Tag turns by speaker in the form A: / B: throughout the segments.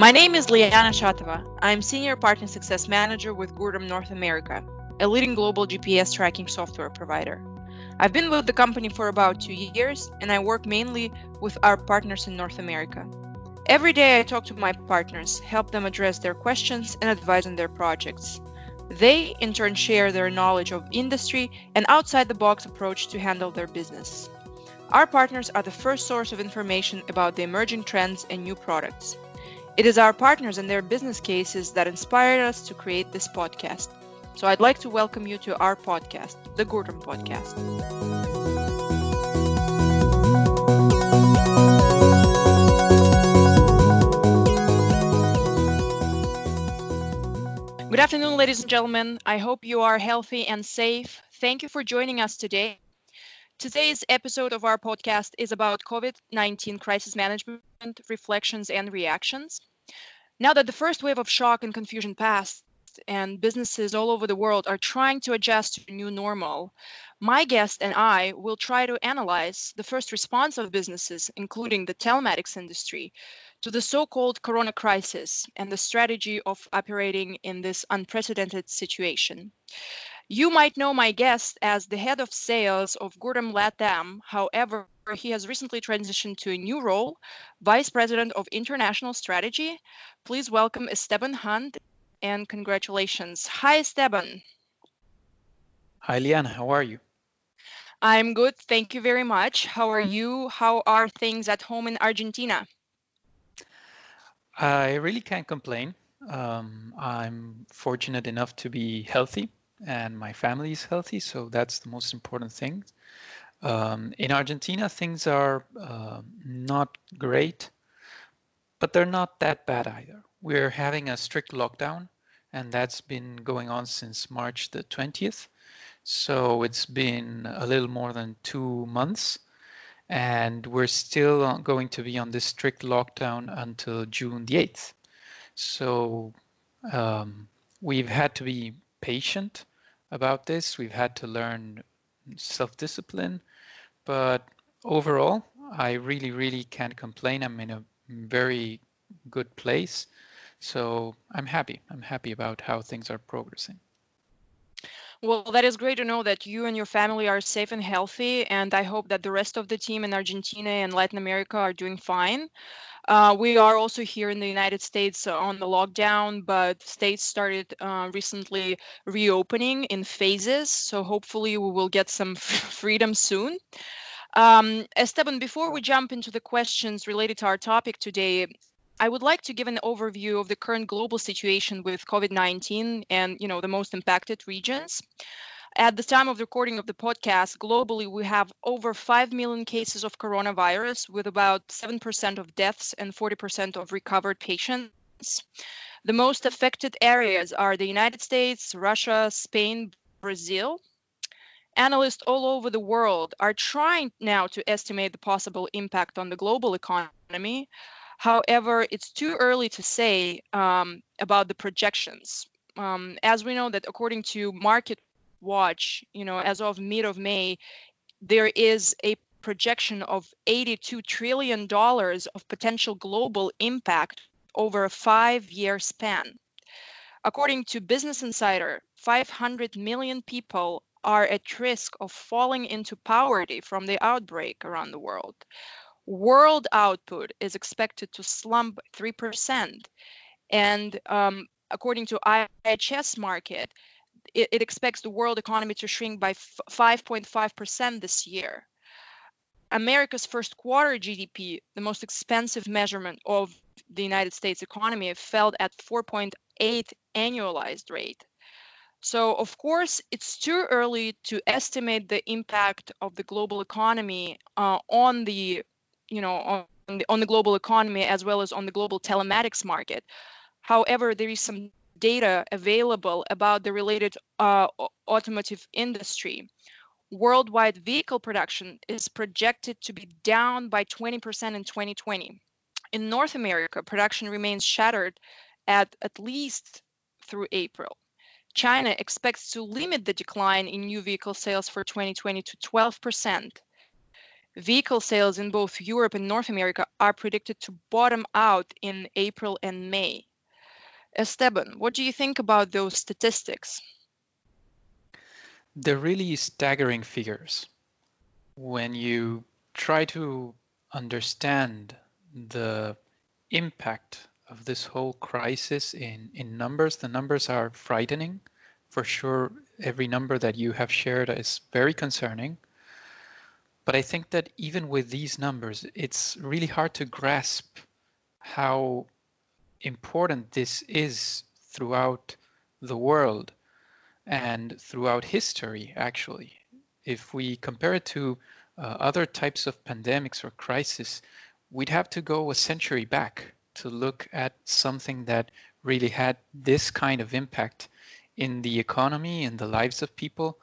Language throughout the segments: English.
A: My name is Liana Shatova. I'm Senior Partner Success Manager with Gurtam North America, a leading global GPS tracking software provider. I've been with the company for about two years, and I work mainly with our partners in North America. Every day I talk to my partners, help them address their questions, and advise on their projects. They, in turn, share their knowledge of industry and outside the box approach to handle their business. Our partners are the first source of information about the emerging trends and new products. It is our partners and their business cases that inspired us to create this podcast. So I'd like to welcome you to our podcast, the Gurtam Podcast. Good afternoon, ladies and gentlemen. I hope you are healthy and safe. Thank you for joining us today. Today's episode of our podcast is about COVID 19 crisis management, reflections, and reactions. Now that the first wave of shock and confusion passed, and businesses all over the world are trying to adjust to a new normal, my guest and I will try to analyze the first response of businesses, including the telematics industry, to the so called corona crisis and the strategy of operating in this unprecedented situation. You might know my guest as the head of sales of Gurtam Latam. However, he has recently transitioned to a new role, Vice President of International Strategy. Please welcome Esteban Hunt and congratulations. Hi, Esteban.
B: Hi, Liana. How are you?
A: I'm good. Thank you very much. How are you? How are things at home in Argentina?
B: I really can't complain. Um, I'm fortunate enough to be healthy and my family is healthy. So that's the most important thing. Um, in Argentina, things are uh, not great, but they're not that bad either. We're having a strict lockdown, and that's been going on since March the 20th. So it's been a little more than two months, and we're still going to be on this strict lockdown until June the 8th. So um, we've had to be patient about this. We've had to learn self discipline, but overall, I really, really can't complain. I'm in a very good place. So I'm happy. I'm happy about how things are progressing.
A: Well, that is great to know that you and your family are safe and healthy. And I hope that the rest of the team in Argentina and Latin America are doing fine. Uh, we are also here in the United States on the lockdown, but states started uh, recently reopening in phases. So hopefully we will get some freedom soon. Um, Esteban, before we jump into the questions related to our topic today, I would like to give an overview of the current global situation with COVID-19 and you know the most impacted regions. At the time of recording of the podcast, globally, we have over 5 million cases of coronavirus, with about 7% of deaths and 40% of recovered patients. The most affected areas are the United States, Russia, Spain, Brazil. Analysts all over the world are trying now to estimate the possible impact on the global economy. However, it's too early to say um, about the projections. Um, as we know that according to market watch, you know, as of mid of May, there is a projection of 82 trillion dollars of potential global impact over a 5-year span. According to Business Insider, 500 million people are at risk of falling into poverty from the outbreak around the world. World output is expected to slump 3%. And um, according to IHS Markit, it, it expects the world economy to shrink by 5.5% this year. America's first quarter GDP, the most expensive measurement of the United States economy, fell at 4.8 annualized rate. So, of course, it's too early to estimate the impact of the global economy uh, on the, you know, on the, on the global economy as well as on the global telematics market. However, there is some data available about the related uh, automotive industry. Worldwide vehicle production is projected to be down by 20% in 2020. In North America, production remains shattered at at least through April. China expects to limit the decline in new vehicle sales for 2020 to 12%. vehicle sales in both Europe and North America are predicted to bottom out in April and May. Esteban, what do you think about those statistics?
B: They're really staggering figures. When you try to understand the impact of this whole crisis in, in numbers, the numbers are frightening. For sure, every number that you have shared is very concerning. But I think that even with these numbers, it's really hard to grasp how important this is throughout the world and throughout history, actually. If we compare it to uh, other types of pandemics or crisis, we'd have to go a century back to look at something that really had this kind of impact in the economy and the lives of people.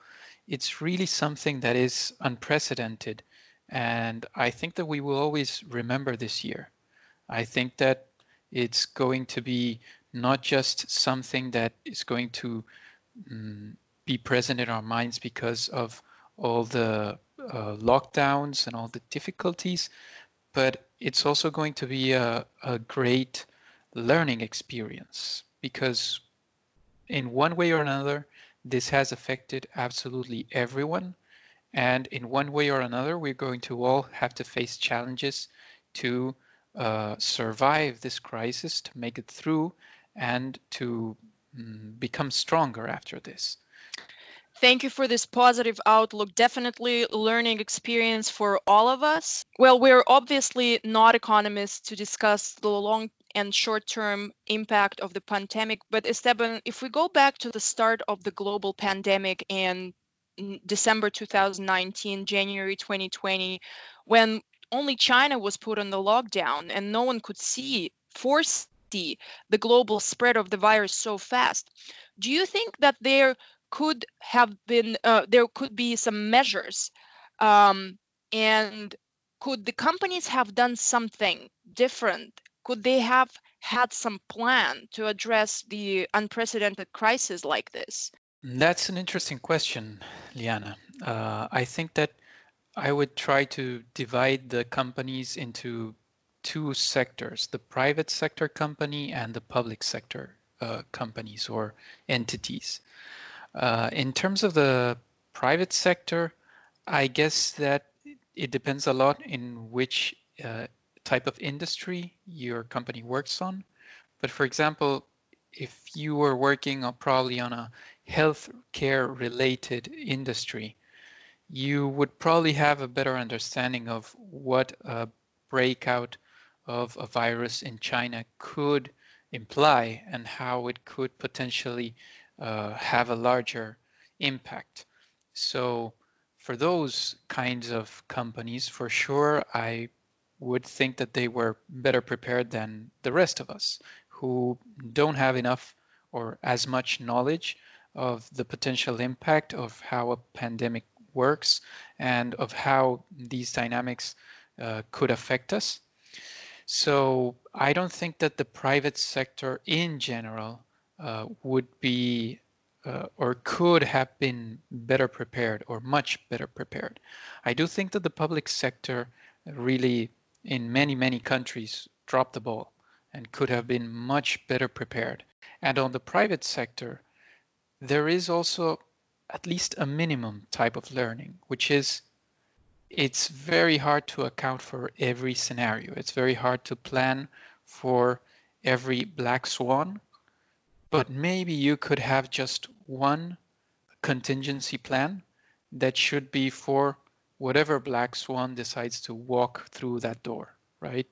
B: It's really something that is unprecedented. And I think that we will always remember this year. I think that it's going to be not just something that is going to um, be present in our minds because of all the uh, lockdowns and all the difficulties, but it's also going to be a, a great learning experience because in one way or another, this has affected absolutely everyone. And in one way or another, we're going to all have to face challenges to uh, survive this crisis, to make it through, and to um, become stronger after this.
A: Thank you for this positive outlook. Definitely learning experience for all of us. Well, we're obviously not economists to discuss the long and short term impact of the pandemic. But Esteban, if we go back to the start of the global pandemic in December 2019, January 2020, when only China was put on the lockdown and no one could see, foresee the global spread of the virus so fast. Do you think that there could have been uh, there could be some measures um, and could the companies have done something different? Could they have had some plan to address the unprecedented crisis like this?
B: That's an interesting question liana. Uh, i think that i would try to divide the companies into two sectors the private sector company and the public sector uh, companies or entities uh, in terms of the private sector, I guess that it depends a lot in which uh, type of industry your company works on. But for example, if you were working on probably on a healthcare related industry, you would probably have a better understanding of what a breakout of a virus in China could imply and how it could potentially uh, have a larger impact. So for those kinds of companies, for sure, I would think that they were better prepared than the rest of us who don't have enough or as much knowledge of the potential impact of how a pandemic works and of how these dynamics uh, could affect us. So I don't think that the private sector in general uh, would be uh, or could have been better prepared or much better prepared. I do think that the public sector really, in many, many countries, dropped the ball and could have been much better prepared. And on the private sector, there is also at least a minimum type of learning, which is it's very hard to account for every scenario. It's very hard to plan for every black swan but maybe you could have just one contingency plan that should be for whatever black swan decides to walk through that door, right?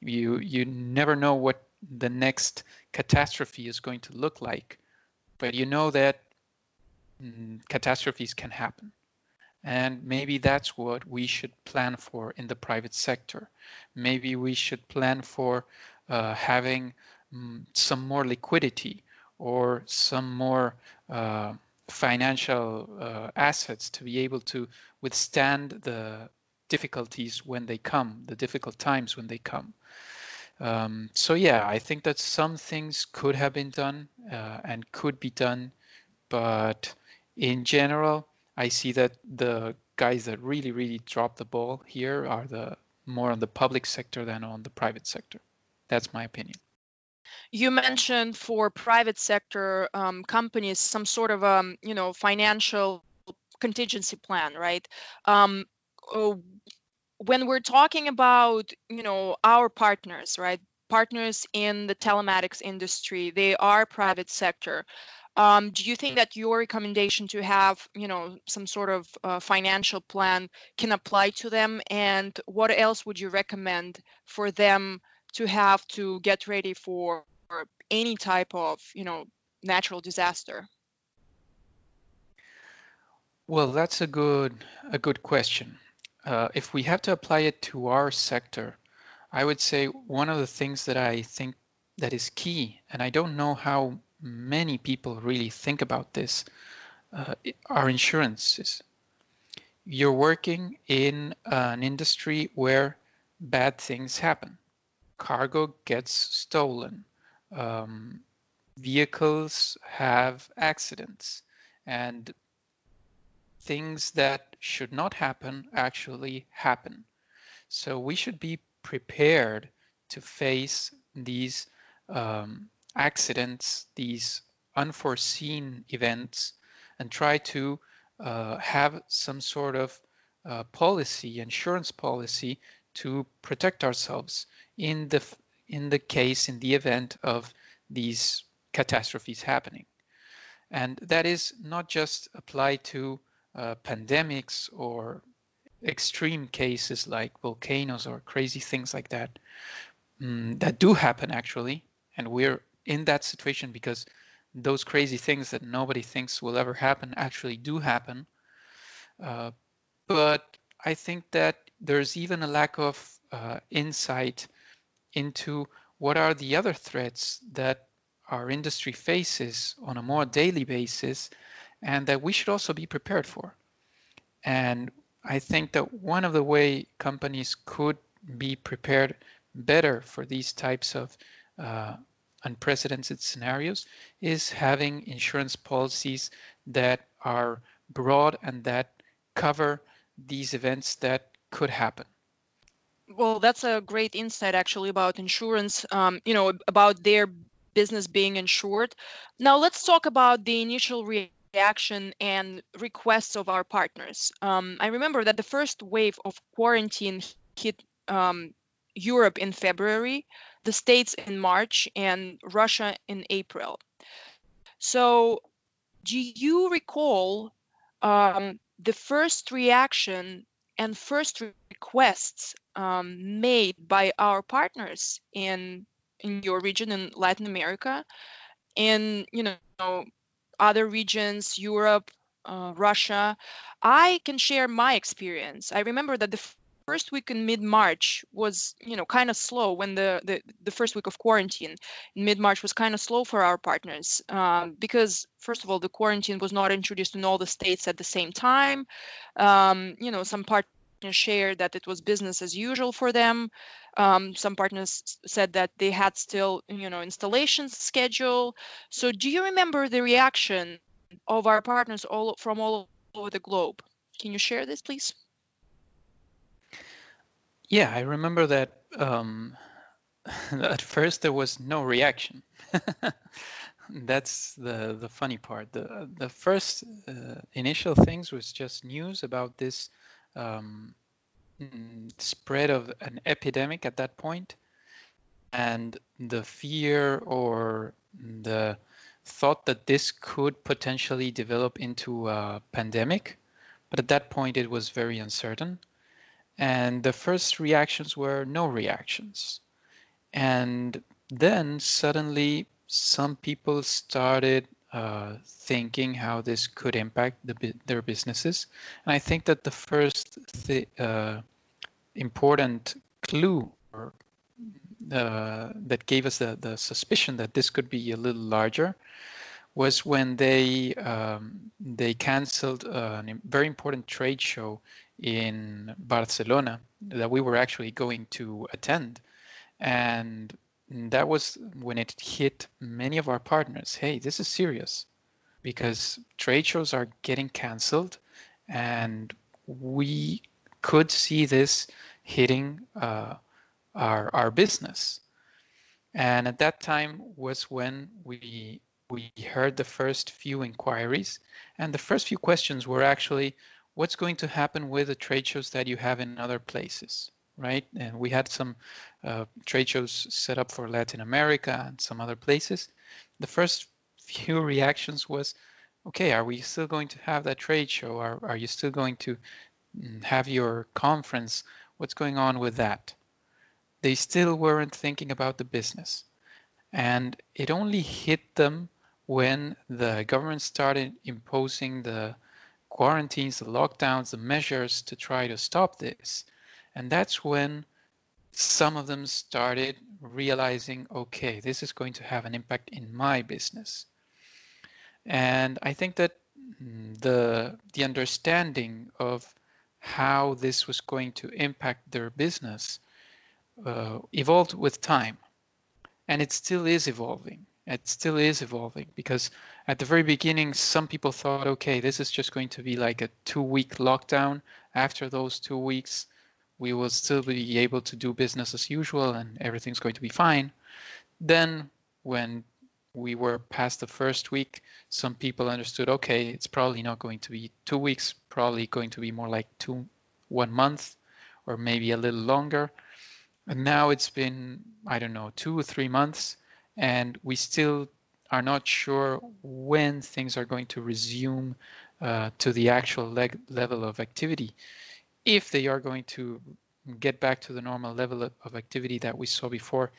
B: You you never know what the next catastrophe is going to look like, but you know that mm, catastrophes can happen. And maybe that's what we should plan for in the private sector. Maybe we should plan for uh, having um, some more liquidity or some more uh, financial uh, assets to be able to withstand the difficulties when they come, the difficult times when they come. Um, so yeah, I think that some things could have been done uh, and could be done, but in general, I see that the guys that really, really drop the ball here are the more on the public sector than on the private sector. That's my opinion.
A: You mentioned for private sector um, companies some sort of um, you know financial contingency plan, right? Um, oh, when we're talking about you know our partners, right? Partners in the telematics industry, they are private sector. Um, do you think that your recommendation to have, you know, some sort of uh, financial plan can apply to them? And what else would you recommend for them to have to get ready for any type of, you know, natural disaster?
B: Well, that's a good a good question. Uh, if we have to apply it to our sector, I would say one of the things that I think that is key, and I don't know how many people really think about this, uh, are insurances. You're working in an industry where bad things happen. Cargo gets stolen. Um, vehicles have accidents and things that should not happen actually happen. So we should be prepared to face these um, accidents, these unforeseen events, and try to uh, have some sort of uh, policy, insurance policy, to protect ourselves in the in the case, in the event of these catastrophes happening. And that is not just applied to uh, pandemics or extreme cases like volcanoes or crazy things like that mm, that do happen actually and we're in that situation because those crazy things that nobody thinks will ever happen actually do happen. Uh, but I think that there's even a lack of uh, insight into what are the other threats that our industry faces on a more daily basis and that we should also be prepared for. And I think that one of the way companies could be prepared better for these types of uh, unprecedented scenarios is having insurance policies that are broad and that cover these events that could happen.
A: Well, that's a great insight actually about insurance, um, you know, about their business being insured. Now, let's talk about the initial reaction and requests of our partners. Um, I remember that the first wave of quarantine hit um, Europe in February the States in March and Russia in April. So, do you recall um, the first reaction and first requests um, made by our partners in in your region in Latin America, in you know other regions, Europe, uh, Russia? I can share my experience. I remember that the first week in mid-March was, you know, kind of slow when the, the, the first week of quarantine in mid-March was kind of slow for our partners um, because, first of all, the quarantine was not introduced in all the states at the same time. Um, you know, some partners shared that it was business as usual for them. Um, some partners said that they had still, you know, installations schedule. So, do you remember the reaction of our partners all from all over the globe? Can you share this, please?
B: Yeah, I remember that um, at first there was no reaction. That's the the funny part. The the first uh, initial things was just news about this um, mm, spread of an epidemic at that point, and the fear or the thought that this could potentially develop into a pandemic. But at that point, it was very uncertain. And the first reactions were no reactions. And then suddenly some people started uh, thinking how this could impact the, their businesses. And I think that the first th- uh, important clue or, uh, that gave us the, the suspicion that this could be a little larger was when they um, they canceled a very important trade show in Barcelona that we were actually going to attend. And that was when it hit many of our partners hey, this is serious because trade shows are getting canceled and we could see this hitting uh, our our business. And at that time was when we we heard the first few inquiries, and the first few questions were actually, what's going to happen with the trade shows that you have in other places, right? And we had some uh, trade shows set up for Latin America and some other places. The first few reactions was, okay, are we still going to have that trade show? Are, are you still going to mm, have your conference? What's going on with that? They still weren't thinking about the business. And it only hit them when the government started imposing the quarantines, the lockdowns, the measures to try to stop this. And that's when some of them started realizing, okay, this is going to have an impact in my business. And I think that the the understanding of how this was going to impact their business uh, evolved with time, and it still is evolving. It still is evolving because at the very beginning, some people thought, okay, this is just going to be like a two-week lockdown. After those two weeks, we will still be able to do business as usual and everything's going to be fine. Then when we were past the first week, some people understood, okay, it's probably not going to be two weeks, probably going to be more like two, one month, or maybe a little longer. And now it's been, I don't know, two or three months, and we still are not sure when things are going to resume uh, to the actual leg- level of activity. If they are going to get back to the normal level of activity that we saw before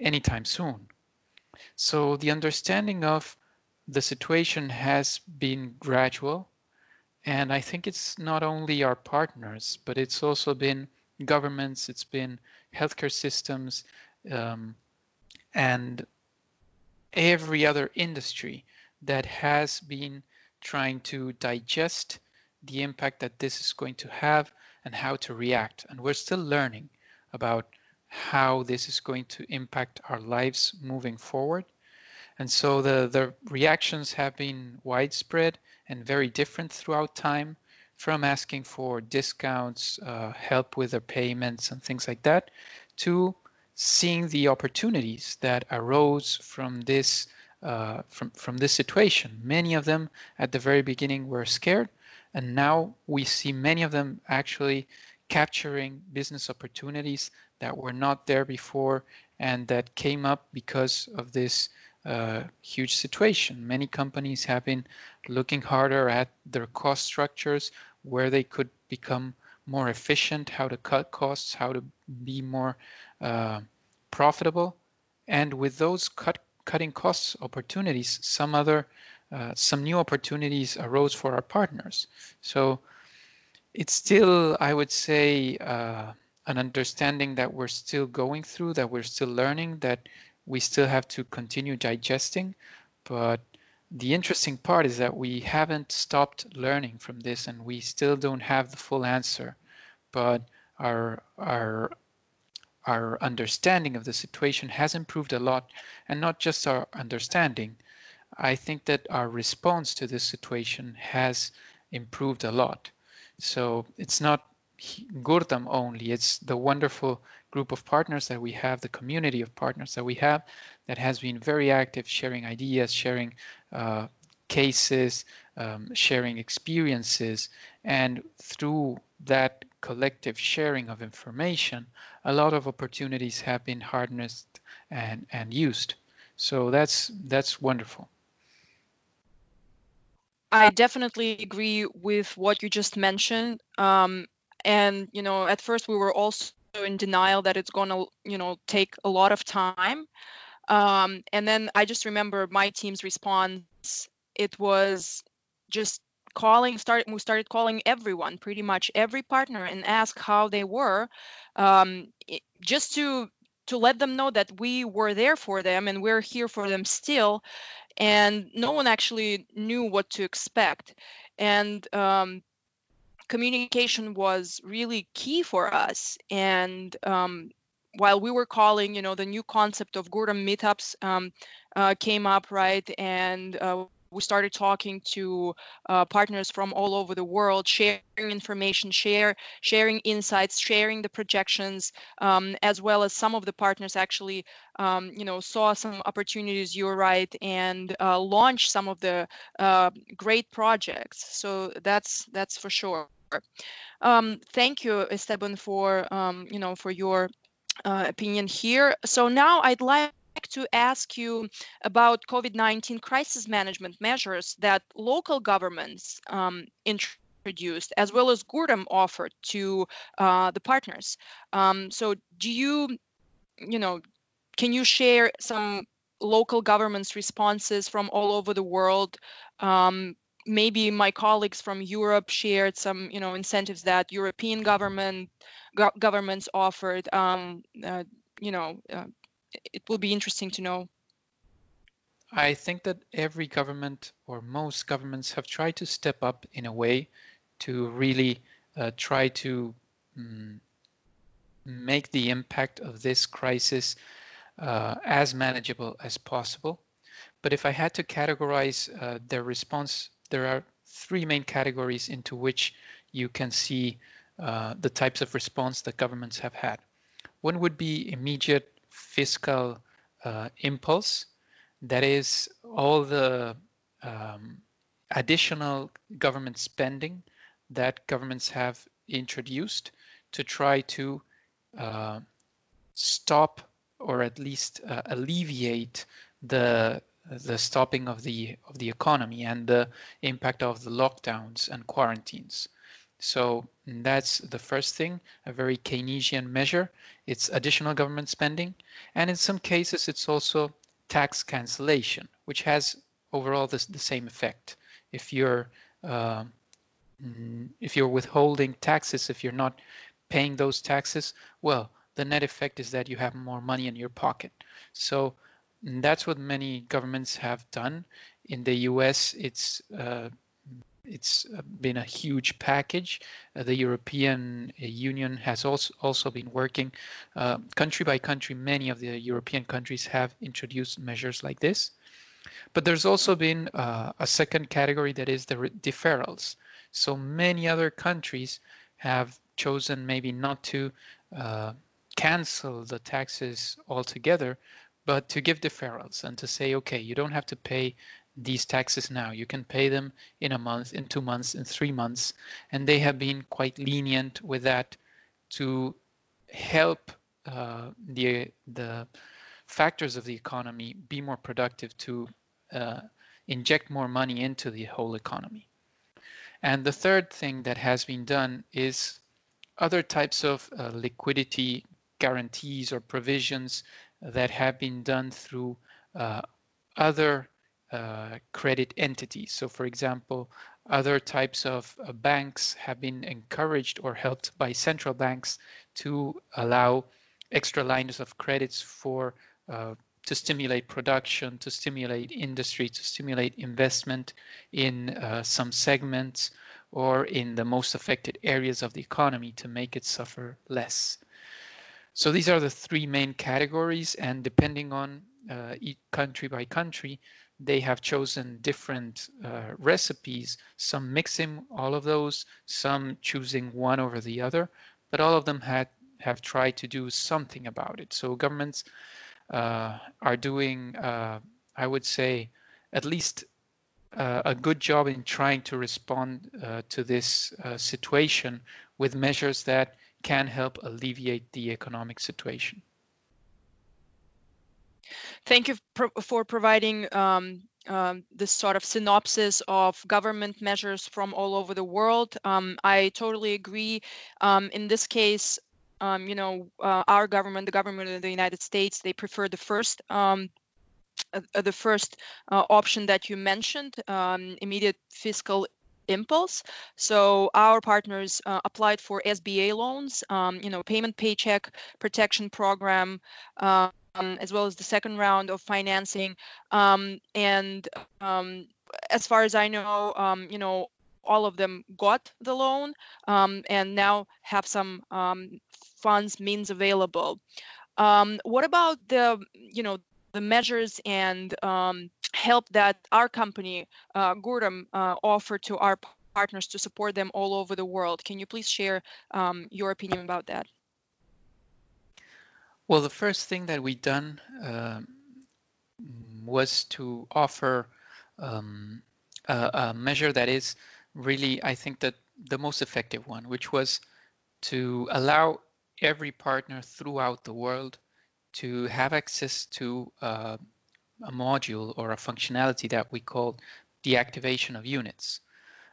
B: anytime soon. So the understanding of the situation has been gradual. And I think it's not only our partners, but it's also been governments, it's been healthcare systems, um, and every other industry that has been trying to digest the impact that this is going to have and how to react. And we're still learning about how this is going to impact our lives moving forward. And so the, the reactions have been widespread and very different throughout time, from asking for discounts, uh, help with their payments, and things like that, to seeing the opportunities that arose from this uh, from from this situation. Many of them at the very beginning were scared, and now we see many of them actually capturing business opportunities that were not there before and that came up because of this uh, huge situation. Many companies have been looking harder at their cost structures, where they could become more efficient, how to cut costs, how to be more uh, profitable. And with those cut, cutting costs opportunities, some other uh, some new opportunities arose for our partners. So it's still, I would say, uh, an understanding that we're still going through, that we're still learning, that we still have to continue digesting. But the interesting part is that we haven't stopped learning from this and we still don't have the full answer. But our, our, our understanding of the situation has improved a lot, and not just our understanding. I think that our response to this situation has improved a lot. So it's not Gurtam only. It's the wonderful group of partners that we have, the community of partners that we have that has been very active, sharing ideas, sharing uh, cases, um, sharing experiences. And through that collective sharing of information, a lot of opportunities have been harnessed and, and used. So that's that's wonderful.
A: I definitely agree with what you just mentioned. Um, and you know at first we were also in denial that it's going to you know take a lot of time um, and then i just remember my team's response it was just calling started we started calling everyone pretty much every partner and ask how they were um, it, just to to let them know that we were there for them and we're here for them still and no one actually knew what to expect and um, communication was really key for us. And um, while we were calling, you know, the new concept of Gurtam meetups um, uh, came up, right? And uh, we started talking to uh, partners from all over the world, sharing information, share sharing insights, sharing the projections, um, as well as some of the partners actually, um, you know, saw some opportunities. You're right, and uh, launched some of the uh, great projects. So that's that's for sure. Um, thank you, Esteban, for um, you know for your uh, opinion here. So now I'd like to ask you about COVID-19 crisis management measures that local governments um, introduced, as well as Gurtam offered to uh, the partners. Um, so do you, you know, can you share some local governments' responses from all over the world? Um, maybe my colleagues from Europe shared some, you know, incentives that European government go governments offered. Um, uh, you know, uh, it will be interesting to know.
B: I think that every government or most governments have tried to step up in a way to really uh, try to mm, make the impact of this crisis uh, as manageable as possible. But if I had to categorize uh, their response, there are three main categories into which you can see uh, the types of response that governments have had. One would be immediate fiscal uh, impulse. That is all the um, additional government spending that governments have introduced to try to uh, stop or at least uh, alleviate the the stopping of the of the economy and the impact of the lockdowns and quarantines. So that's the first thing, a very Keynesian measure. It's additional government spending. And in some cases, it's also tax cancellation, which has overall this, the same effect. If you're uh, if you're withholding taxes, if you're not paying those taxes, well, the net effect is that you have more money in your pocket. So that's what many governments have done. In the US, it's uh, it's uh, been a huge package. Uh, the European Union has also also been working uh, country by country. Many of the European countries have introduced measures like this. But there's also been uh, a second category that is the deferrals. So many other countries have chosen maybe not to uh, cancel the taxes altogether, but to give deferrals and to say, okay, you don't have to pay these taxes now. You can pay them in a month, in two months, in three months. And they have been quite lenient with that to help uh, the, the factors of the economy be more productive to uh, inject more money into the whole economy. And the third thing that has been done is other types of uh, liquidity guarantees or provisions that have been done through uh, other uh, credit entities. So for example, other types of uh, banks have been encouraged or helped by central banks to allow extra lines of credits for uh, to stimulate production, to stimulate industry, to stimulate investment in uh, some segments or in the most affected areas of the economy to make it suffer less. So these are the three main categories and depending on uh, country by country, they have chosen different uh, recipes, some mixing all of those, some choosing one over the other, but all of them had have tried to do something about it. So governments uh, are doing, uh, I would say, at least uh, a good job in trying to respond uh, to this uh, situation with measures that can help alleviate the economic situation.
A: Thank you pro for providing um, um, this sort of synopsis of government measures from all over the world. Um, I totally agree. Um, in this case, um, you know, uh, our government, the government of the United States, they prefer the first um, uh, the first uh, option that you mentioned, um, immediate fiscal impulse. So our partners uh, applied for SBA loans, um, you know, payment paycheck protection program, uh, um, as well as the second round of financing. Um, and um, as far as I know, um, you know, all of them got the loan um, and now have some um, funds means available. what about the, you know, the measures and help that our company, uh, Gurtam, uh, offer to our partners to support them all over the world. Can you please share your opinion about that?
B: Well, the first thing that we done uh, was to offer um, a, a, measure that is really, I think, that the most effective one, which was to allow every partner throughout the world to have access to uh, a module or a functionality that we call deactivation of units.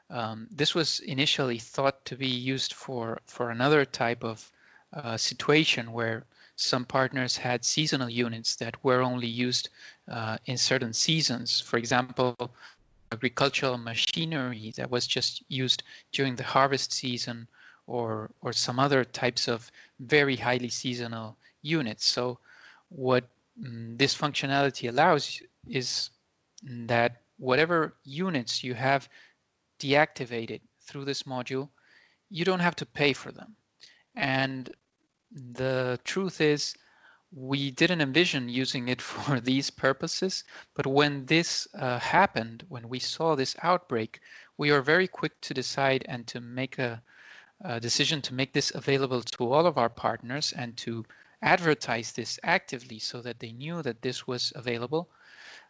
B: Um, this was initially thought to be used for, for another type of uh, situation where some partners had seasonal units that were only used uh, in certain seasons. For example, agricultural machinery that was just used during the harvest season or, or some other types of very highly seasonal units. So what mm, this functionality allows is that whatever units you have deactivated through this module, you don't have to pay for them. And the truth is, we didn't envision using it for these purposes, but when this uh, happened, when we saw this outbreak, we were very quick to decide and to make a, a decision to make this available to all of our partners and to advertise this actively so that they knew that this was available,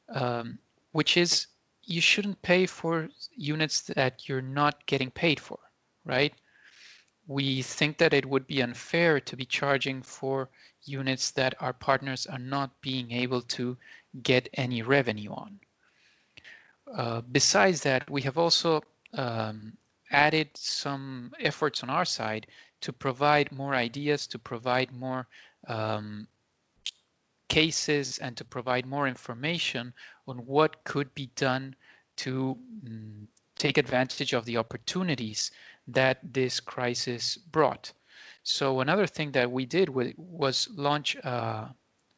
B: um, which is you shouldn't pay for units that you're not getting paid for, right? We think that it would be unfair to be charging for units that our partners are not being able to get any revenue on. Uh, besides that, we have also um, added some efforts on our side to provide more ideas, to provide more um, cases and to provide more information on what could be done to um, take advantage of the opportunities that this crisis brought. So another thing that we did was launch uh,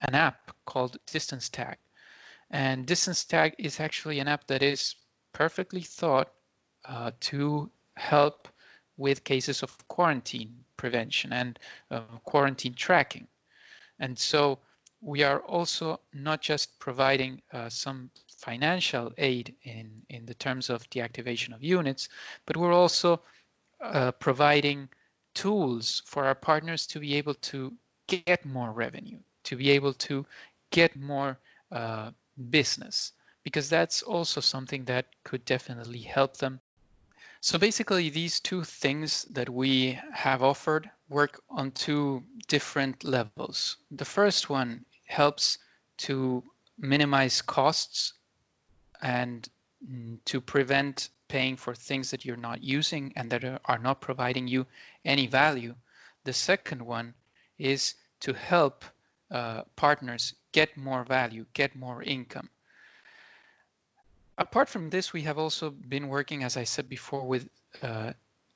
B: an app called Distance Tag. And Distance Tag is actually an app that is perfectly thought uh, to help with cases of quarantine prevention and uh, quarantine tracking. And so we are also not just providing uh, some financial aid in, in the terms of deactivation of units, but we're also uh, providing tools for our partners to be able to get more revenue, to be able to get more uh, business, because that's also something that could definitely help them. So basically, these two things that we have offered work on two different levels. The first one helps to minimize costs and mm, to prevent paying for things that you're not using and that are not providing you any value. The second one is to help uh, partners get more value, get more income. Apart from this, we have also been working, as I said before, with uh,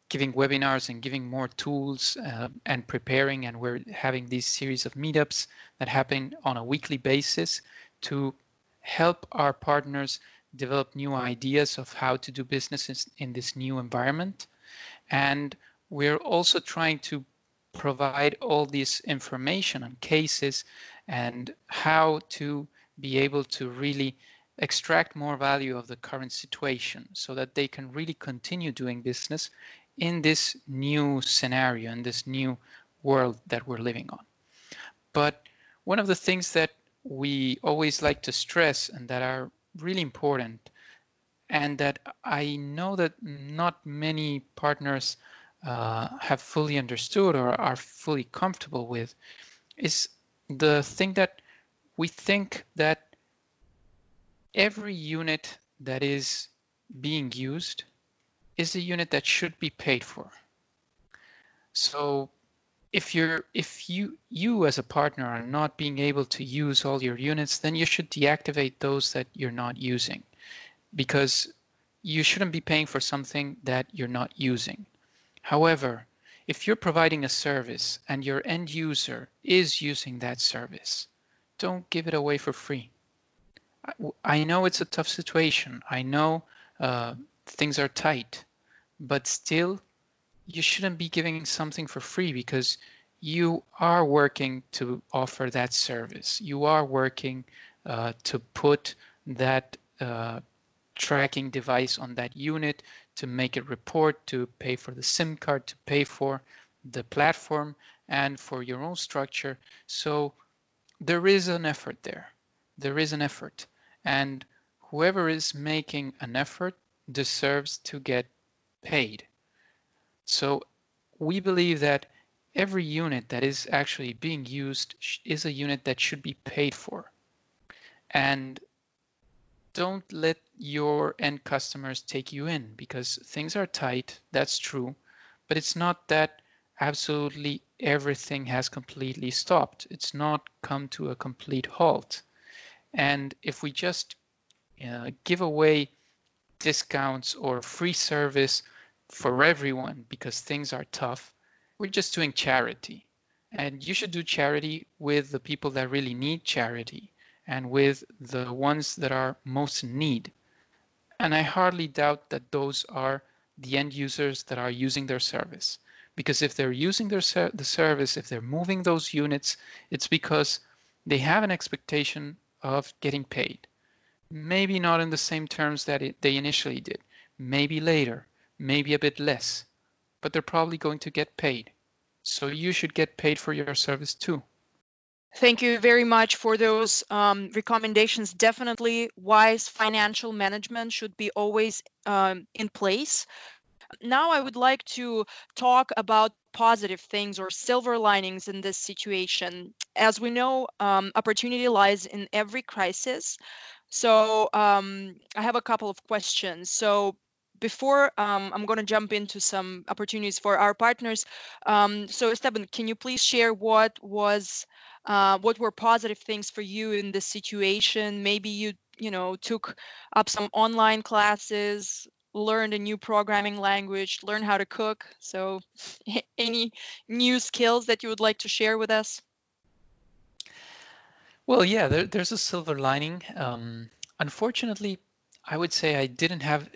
B: giving webinars and giving more tools uh, and preparing and we're having these series of meetups that happen on a weekly basis to help our partners develop new ideas of how to do business in this new environment and we're also trying to provide all this information on cases and how to be able to really extract more value of the current situation so that they can really continue doing business in this new scenario, in this new world that we're living on. But one of the things that we always like to stress and that are really important and that I know that not many partners uh, have fully understood or are fully comfortable with is the thing that we think that every unit that is being used is a unit that should be paid for. So if you're if you you as a partner are not being able to use all your units, then you should deactivate those that you're not using because you shouldn't be paying for something that you're not using. However, if you're providing a service and your end user is using that service, don't give it away for free. I, know it's a tough situation. I know uh, things are tight, but still you shouldn't be giving something for free because you are working to offer that service. You are working uh, to put that uh, tracking device on that unit to make it report, to pay for the SIM card, to pay for the platform and for your own structure. So there is an effort there. There is an effort. And whoever is making an effort deserves to get paid. So we believe that every unit that is actually being used is a unit that should be paid for. And don't let your end customers take you in because things are tight, that's true, but it's not that absolutely everything has completely stopped. It's not come to a complete halt. And if we just uh, give away discounts or free service for everyone because things are tough, we're just doing charity. And you should do charity with the people that really need charity and with the ones that are most in need. And I hardly doubt that those are the end users that are using their service. Because if they're using their ser the service, if they're moving those units, it's because they have an expectation of getting paid. Maybe not in the same terms that it, they initially did, maybe later, maybe a bit less, but they're probably going to get paid. So you should get paid for your service too.
A: Thank you very much for those um, recommendations. Definitely, wise financial management should be always um, in place. Now, I would like to talk about positive things or silver linings in this situation. As we know, um, opportunity lies in every crisis. So, um, I have a couple of questions. So, before um, I'm going to jump into some opportunities for our partners. Um, so Esteban, can you please share what was uh, what were positive things for you in this situation? Maybe you you know took up some online classes, learned a new programming language, learned how to cook. So any new skills that you would like to share with us?
B: Well, yeah, there, there's a silver lining. Um, unfortunately, I would say I didn't have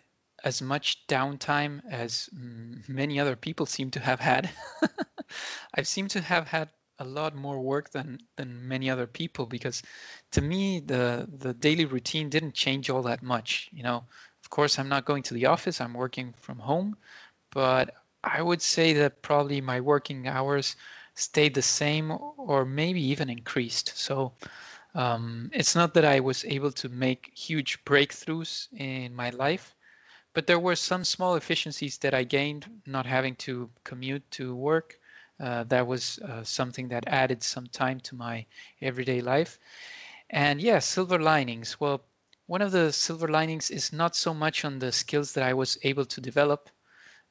B: as much downtime as many other people seem to have had. I seem to have had a lot more work than than many other people because to me the the daily routine didn't change all that much you know of course i'm not going to the office i'm working from home but i would say that probably my working hours stayed the same or maybe even increased so um, it's not that i was able to make huge breakthroughs in my life but there were some small efficiencies that i gained not having to commute to work uh, that was uh, something that added some time to my everyday life. And yeah, silver linings. Well, one of the silver linings is not so much on the skills that I was able to develop,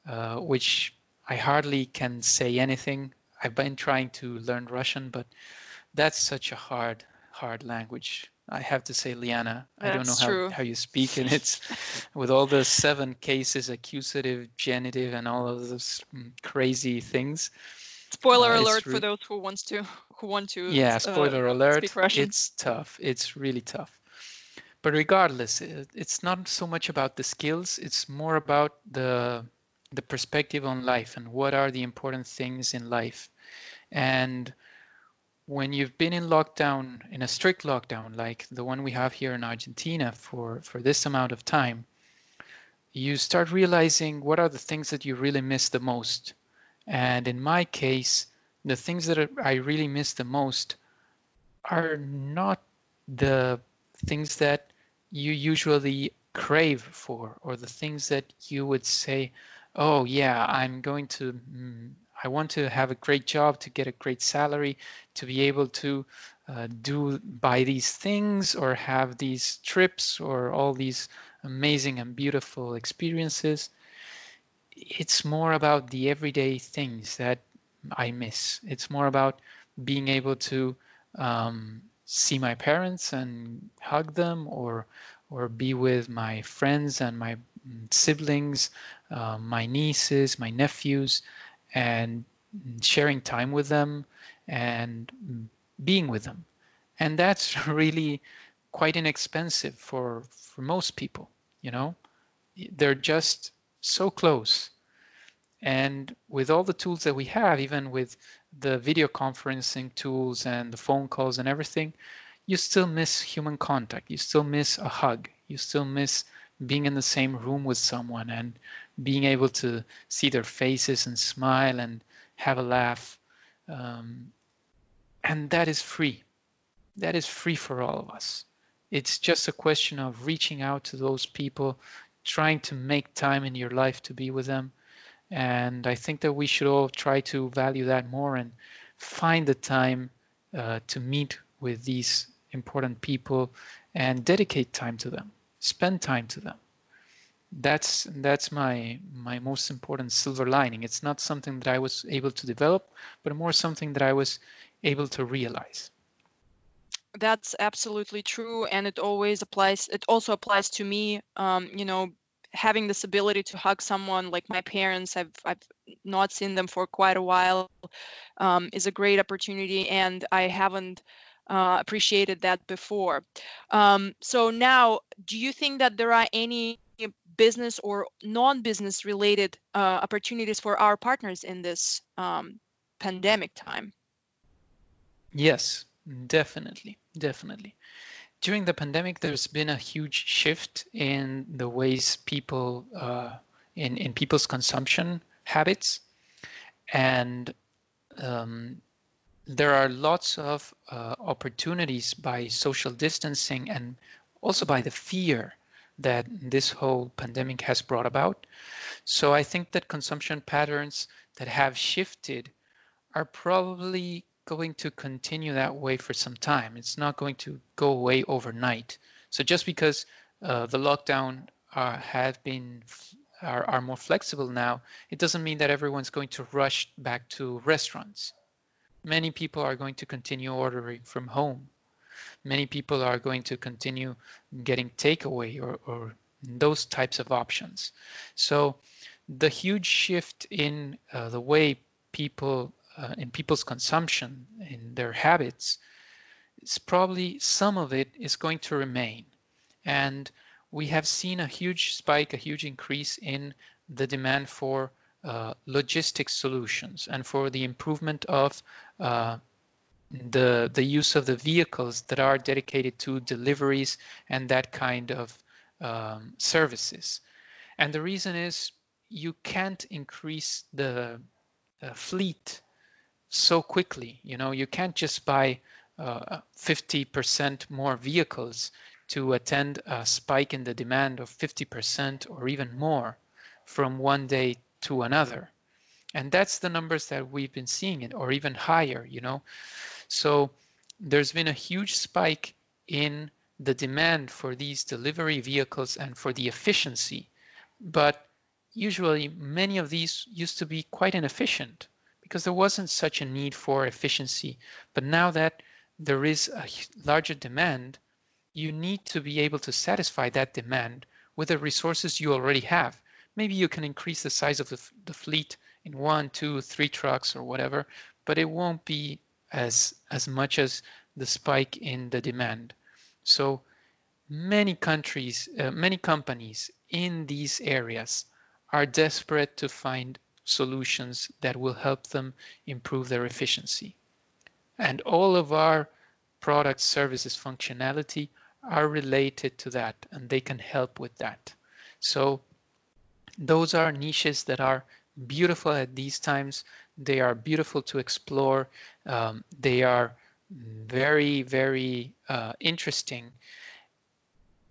B: uh, which I hardly can say anything. I've been trying to learn Russian, but that's such a hard, hard language. I have to say, Liana,
A: That's
B: I don't know how, how you speak, and it's with all the seven cases, accusative, genitive, and all of those crazy things.
A: Spoiler uh, alert for those who wants to who want to.
B: Yeah, uh, spoiler uh, alert. It's tough. It's really tough. But regardless, it, it's not so much about the skills. It's more about the the perspective on life and what are the important things in life. And when you've been in lockdown, in a strict lockdown like the one we have here in Argentina for for this amount of time, you start realizing what are the things that you really miss the most. And in my case, the things that I really miss the most are not the things that you usually crave for or the things that you would say, oh, yeah, I'm going to, mm, I want to have a great job to get a great salary, to be able to uh, do buy these things or have these trips or all these amazing and beautiful experiences it's more about the everyday things that I miss. It's more about being able to um, see my parents and hug them, or or be with my friends and my siblings, uh, my nieces, my nephews, and sharing time with them and being with them. And that's really quite inexpensive for for most people. You know, they're just so close. And with all the tools that we have, even with the video conferencing tools and the phone calls and everything, you still miss human contact. You still miss a hug. You still miss being in the same room with someone and being able to see their faces and smile and have a laugh. Um, and that is free. That is free for all of us. It's just a question of reaching out to those people, trying to make time in your life to be with them. And I think that we should all try to value that more and find the time uh, to meet with these important people and dedicate time to them, spend time to them. That's that's my my most important silver lining. It's not something that I was able to develop, but more something that I was able to realize.
A: That's absolutely true, and it always applies. It also applies to me. Um, you know, having this ability to hug someone like my parents i've i've not seen them for quite a while um, is a great opportunity and i haven't uh, appreciated that before um, so now do you think that there are any business or non-business related uh, opportunities for our partners in this um, pandemic time?
B: Yes definitely definitely. During the pandemic, there's been a huge shift in the ways people uh, in in people's consumption habits, and um, there are lots of uh, opportunities by social distancing and also by the fear that this whole pandemic has brought about. So I think that consumption patterns that have shifted are probably going to continue that way for some time. It's not going to go away overnight. So just because uh, the lockdown uh, have been are, are more flexible now, it doesn't mean that everyone's going to rush back to restaurants. Many people are going to continue ordering from home. Many people are going to continue getting takeaway or, or those types of options. So the huge shift in uh, the way people uh, in people's consumption, in their habits, it's probably some of it is going to remain. And we have seen a huge spike, a huge increase in the demand for uh, logistics solutions and for the improvement of uh, the the use of the vehicles that are dedicated to deliveries and that kind of um, services. And the reason is you can't increase the uh, fleet so quickly. You know, you can't just buy uh, 50% more vehicles to attend a spike in the demand of 50% or even more from one day to another. And that's the numbers that we've been seeing or even higher, you know. So there's been a huge spike in the demand for these delivery vehicles and for the efficiency. But usually many of these used to be quite inefficient because there wasn't such a need for efficiency. But now that there is a larger demand, you need to be able to satisfy that demand with the resources you already have. Maybe you can increase the size of the, the fleet in one, two, three trucks or whatever, but it won't be as as much as the spike in the demand. So many countries, uh, many companies in these areas are desperate to find solutions that will help them improve their efficiency. And all of our product services functionality are related to that and they can help with that. So those are niches that are beautiful at these times. They are beautiful to explore. Um, they are very, very uh, interesting.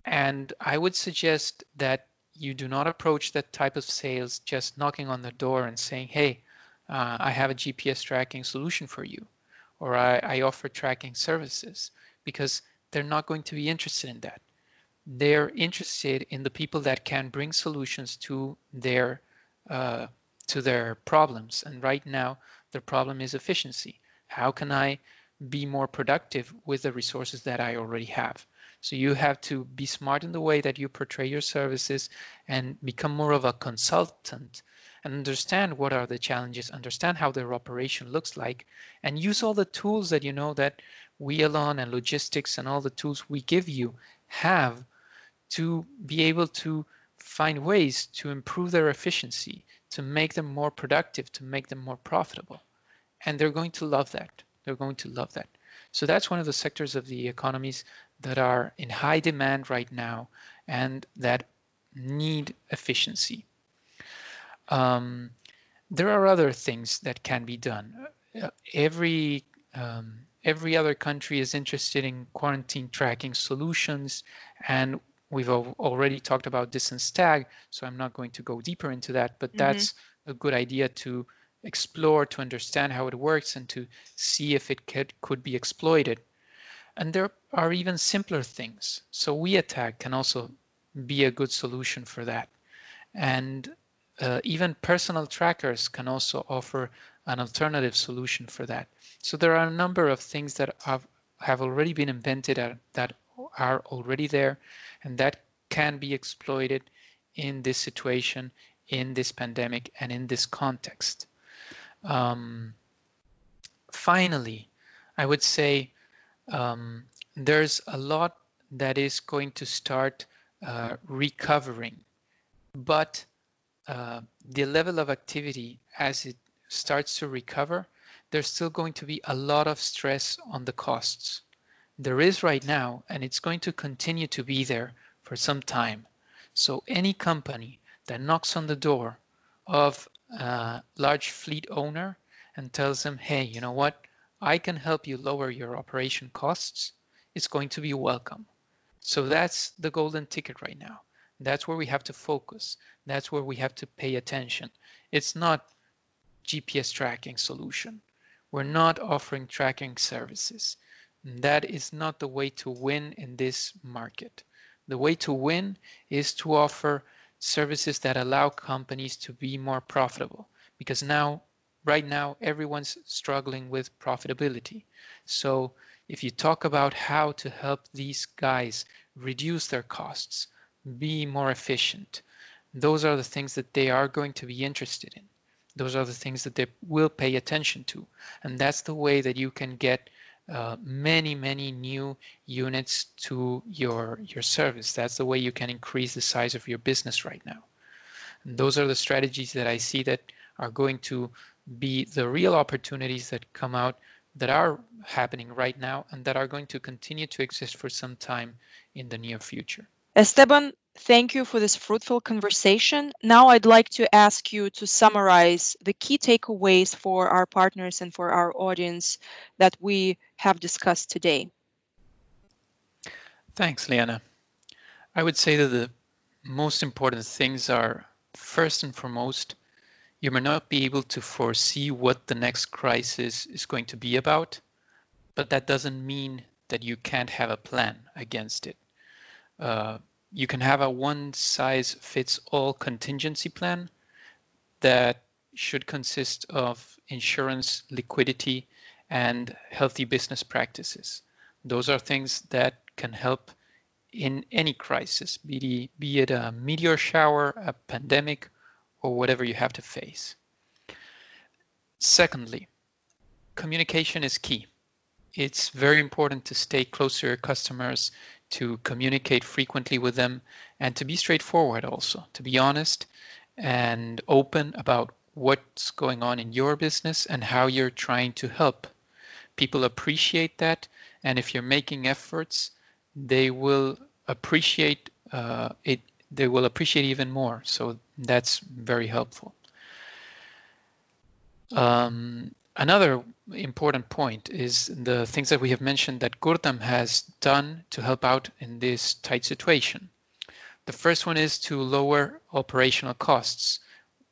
B: And I would suggest that you do not approach that type of sales just knocking on the door and saying, hey, uh, I have a GPS tracking solution for you, or I, I offer tracking services, because they're not going to be interested in that. They're interested in the people that can bring solutions to their uh, to their problems. And right now, their problem is efficiency. How can I be more productive with the resources that I already have? So you have to be smart in the way that you portray your services and become more of a consultant and understand what are the challenges, understand how their operation looks like, and use all the tools that you know that Wialon and logistics and all the tools we give you have to be able to find ways to improve their efficiency, to make them more productive, to make them more profitable. And they're going to love that. They're going to love that. So that's one of the sectors of the economies that are in high demand right now and that need efficiency. Um, there are other things that can be done. Uh, every um, every other country is interested in quarantine tracking solutions, and we've already talked about distance tag, so I'm not going to go deeper into that. But mm-hmm. that's a good idea to explore, to understand how it works, and to see if it could, could be exploited. And there are even simpler things. So WiaTag can also be a good solution for that. And uh, even personal trackers can also offer an alternative solution for that. So there are a number of things that have, have already been invented that are already there and that can be exploited in this situation, in this pandemic, and in this context. Um, finally, I would say um, there's a lot that is going to start uh, recovering, but uh, the level of activity as it starts to recover, there's still going to be a lot of stress on the costs. There is right now, and it's going to continue to be there for some time. So any company that knocks on the door of a large fleet owner and tells them, hey, you know what? I can help you lower your operation costs, is going to be welcome. So that's the golden ticket right now. That's where we have to focus. That's where we have to pay attention. It's not GPS tracking solution. We're not offering tracking services. That is not the way to win in this market. The way to win is to offer services that allow companies to be more profitable because now right now everyone's struggling with profitability. So if you talk about how to help these guys reduce their costs, be more efficient. Those are the things that they are going to be interested in. Those are the things that they will pay attention to. And that's the way that you can get uh, many, many new units to your, your service. That's the way you can increase the size of your business right now. And those are the strategies that I see that are going to be the real opportunities that come out that are happening right now and that are going to continue to exist for some time in the near future.
A: Esteban, thank you for this fruitful conversation. Now I'd like to ask you to summarize the key takeaways for our partners and for our audience that we have discussed today.
B: Thanks, Liana. I would say that the most important things are first and foremost, you may not be able to foresee what the next crisis is going to be about, but that doesn't mean that you can't have a plan against it. Uh, you can have a one size fits all contingency plan that should consist of insurance, liquidity, and healthy business practices. Those are things that can help in any crisis, be, it a meteor shower, a pandemic, or whatever you have to face. Secondly, communication is key. It's very important to stay close to your customers, to communicate frequently with them, and to be straightforward also, to be honest and open about what's going on in your business and how you're trying to help. People appreciate that, and if you're making efforts, they will appreciate uh, it. They will appreciate even more. So that's very helpful. Um, Another important point is the things that we have mentioned that Gurtam has done to help out in this tight situation. The first one is to lower operational costs.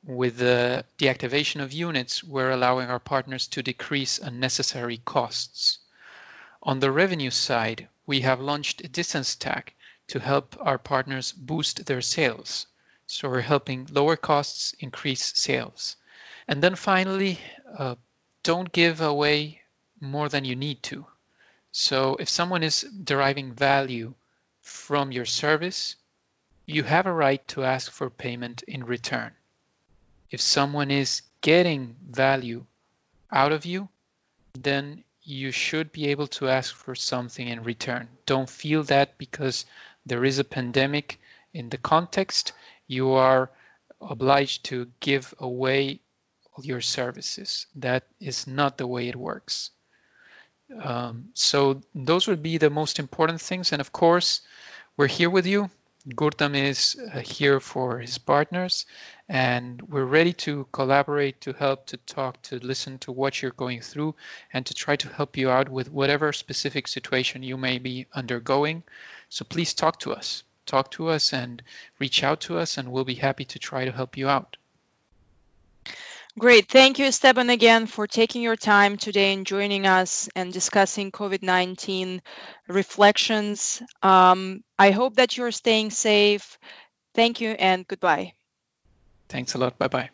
B: With the deactivation of units, we're allowing our partners to decrease unnecessary costs. On the revenue side, we have launched a distance tag to help our partners boost their sales. So we're helping lower costs, increase sales. And then finally, uh, don't give away more than you need to. So if someone is deriving value from your service, you have a right to ask for payment in return. If someone is getting value out of you, then you should be able to ask for something in return. Don't feel that because there is a pandemic in the context, you are obliged to give away your services. That is not the way it works. Um, so those would be the most important things. And of course, we're here with you. Gurtam is uh, here for his partners, and we're ready to collaborate, to help, to talk, to listen to what you're going through, and to try to help you out with whatever specific situation you may be undergoing. So please talk to us. Talk to us and reach out to us, and we'll be happy to try to help you out.
A: Great. Thank you, Esteban, again for taking your time today and joining us and discussing COVID 19 reflections. Um, I hope that you're staying safe. Thank you and goodbye.
B: Thanks a lot. Bye bye.